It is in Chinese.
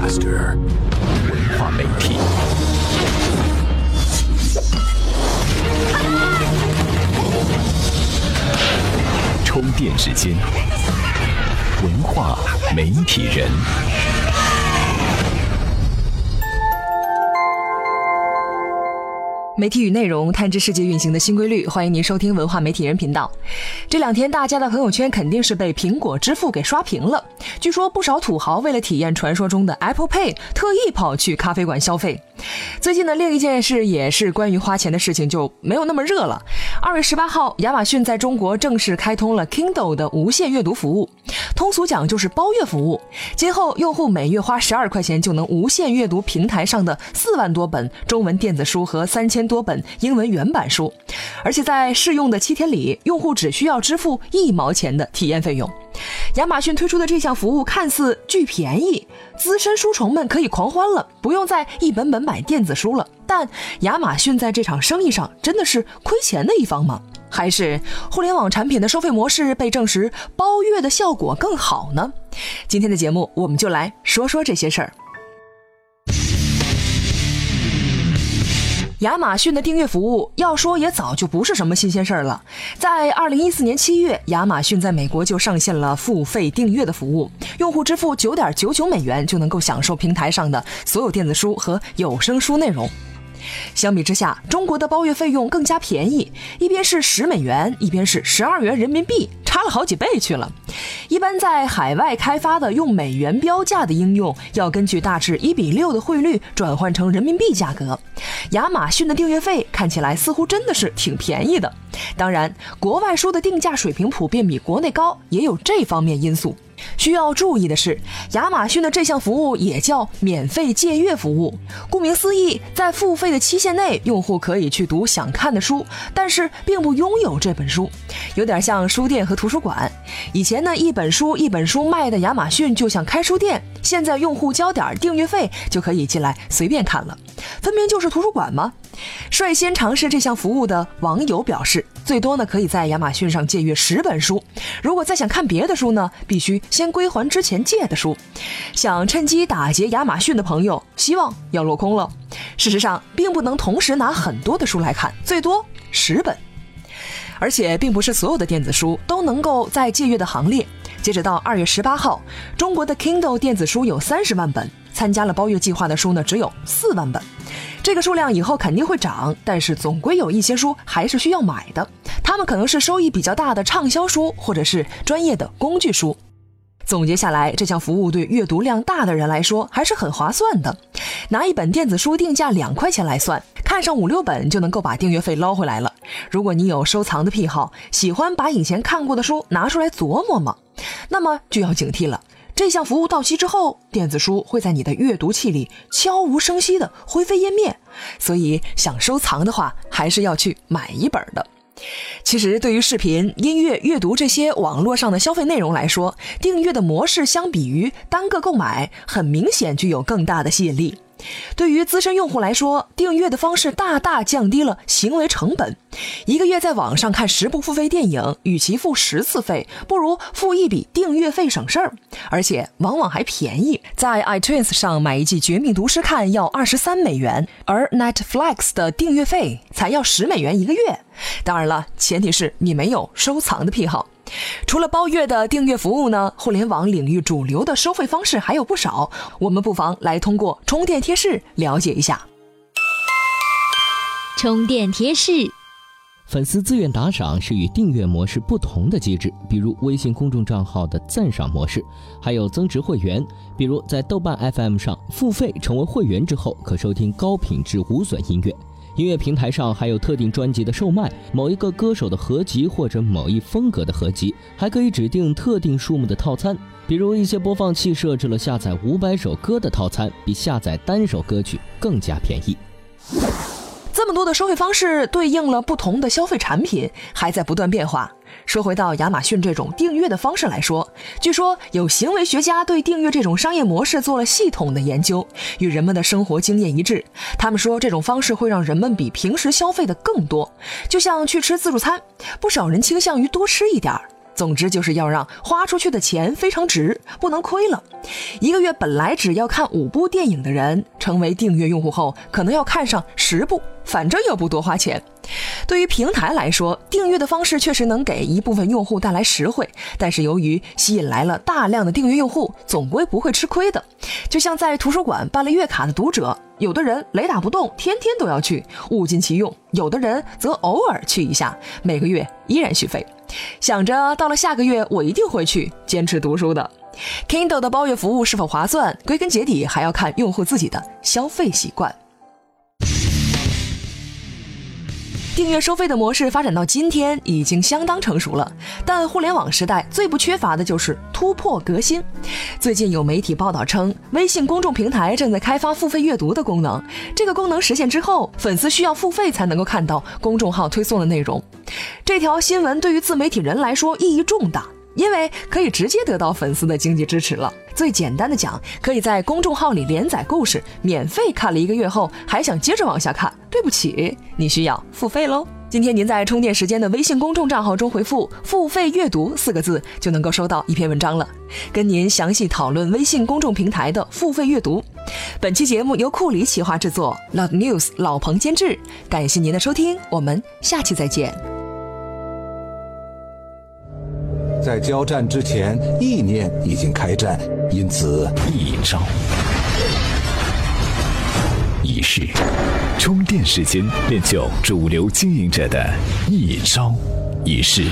Master 文化媒体。充电时间，文化媒体人。媒体与内容探知世界运行的新规律，欢迎您收听文化媒体人频道。这两天大家的朋友圈肯定是被苹果支付给刷屏了。据说不少土豪为了体验传说中的 Apple Pay，特意跑去咖啡馆消费。最近的另一件事也是关于花钱的事情，就没有那么热了。二月十八号，亚马逊在中国正式开通了 Kindle 的无限阅读服务，通俗讲就是包月服务。今后用户每月花十二块钱就能无限阅读平台上的四万多本中文电子书和三千多本英文原版书，而且在试用的七天里，用户只需要支付一毛钱的体验费用。亚马逊推出的这项服务看似巨便宜，资深书虫们可以狂欢了，不用再一本本买电子书了。但亚马逊在这场生意上真的是亏钱的一方吗？还是互联网产品的收费模式被证实包月的效果更好呢？今天的节目我们就来说说这些事儿。亚马逊的订阅服务，要说也早就不是什么新鲜事儿了。在二零一四年七月，亚马逊在美国就上线了付费订阅的服务，用户支付九点九九美元就能够享受平台上的所有电子书和有声书内容。相比之下，中国的包月费用更加便宜，一边是十美元，一边是十二元人民币，差了好几倍去了。一般在海外开发的用美元标价的应用，要根据大致一比六的汇率转换成人民币价格。亚马逊的订阅费看起来似乎真的是挺便宜的。当然，国外书的定价水平普遍比国内高，也有这方面因素。需要注意的是，亚马逊的这项服务也叫免费借阅服务。顾名思义，在付费的期限内，用户可以去读想看的书，但是并不拥有这本书，有点像书店和图书馆。以前呢，一本书一本书卖的亚马逊就像开书店，现在用户交点订阅费就可以进来随便看了，分明就是图书馆吗？率先尝试这项服务的网友表示，最多呢可以在亚马逊上借阅十本书。如果再想看别的书呢，必须先归还之前借的书。想趁机打劫亚马逊的朋友，希望要落空了。事实上，并不能同时拿很多的书来看，最多十本。而且，并不是所有的电子书都能够在借阅的行列。截止到二月十八号，中国的 Kindle 电子书有三十万本，参加了包月计划的书呢只有四万本。这个数量以后肯定会涨，但是总归有一些书还是需要买的。他们可能是收益比较大的畅销书，或者是专业的工具书。总结下来，这项服务对阅读量大的人来说还是很划算的。拿一本电子书定价两块钱来算，看上五六本就能够把订阅费捞回来了。如果你有收藏的癖好，喜欢把以前看过的书拿出来琢磨嘛，那么就要警惕了。这项服务到期之后，电子书会在你的阅读器里悄无声息的灰飞烟灭。所以想收藏的话，还是要去买一本的。其实，对于视频、音乐、阅读这些网络上的消费内容来说，订阅的模式相比于单个购买，很明显具有更大的吸引力。对于资深用户来说，订阅的方式大大降低了行为成本。一个月在网上看十部付费电影，与其付十次费，不如付一笔订阅费省事儿，而且往往还便宜。在 iTunes 上买一季《绝命毒师》看要二十三美元，而 Netflix 的订阅费才要十美元一个月。当然了，前提是你没有收藏的癖好。除了包月的订阅服务呢，互联网领域主流的收费方式还有不少，我们不妨来通过充电贴士了解一下。充电贴士：粉丝自愿打赏是与订阅模式不同的机制，比如微信公众账号的赞赏模式，还有增值会员，比如在豆瓣 FM 上付费成为会员之后，可收听高品质无损音乐。音乐平台上还有特定专辑的售卖，某一个歌手的合集或者某一风格的合集，还可以指定特定数目的套餐。比如一些播放器设置了下载五百首歌的套餐，比下载单首歌曲更加便宜。这么多的收费方式对应了不同的消费产品，还在不断变化。说回到亚马逊这种订阅的方式来说，据说有行为学家对订阅这种商业模式做了系统的研究，与人们的生活经验一致。他们说这种方式会让人们比平时消费的更多，就像去吃自助餐，不少人倾向于多吃一点儿。总之就是要让花出去的钱非常值，不能亏了。一个月本来只要看五部电影的人，成为订阅用户后，可能要看上十部，反正又不多花钱。对于平台来说，订阅的方式确实能给一部分用户带来实惠，但是由于吸引来了大量的订阅用户，总归不会吃亏的。就像在图书馆办了月卡的读者，有的人雷打不动，天天都要去，物尽其用；有的人则偶尔去一下，每个月依然续费。想着到了下个月我一定会去坚持读书的。Kindle 的包月服务是否划算？归根结底还要看用户自己的消费习惯。订阅收费的模式发展到今天已经相当成熟了，但互联网时代最不缺乏的就是突破革新。最近有媒体报道称，微信公众平台正在开发付费阅读的功能。这个功能实现之后，粉丝需要付费才能够看到公众号推送的内容。这条新闻对于自媒体人来说意义重大。因为可以直接得到粉丝的经济支持了。最简单的讲，可以在公众号里连载故事，免费看了一个月后，还想接着往下看，对不起，你需要付费喽。今天您在充电时间的微信公众账号中回复“付费阅读”四个字，就能够收到一篇文章了，跟您详细讨论微信公众平台的付费阅读。本期节目由库里企划制作，Loud News 老彭监制，感谢您的收听，我们下期再见。在交战之前，意念已经开战，因此一招一式，充电时间练就主流经营者的一招一式。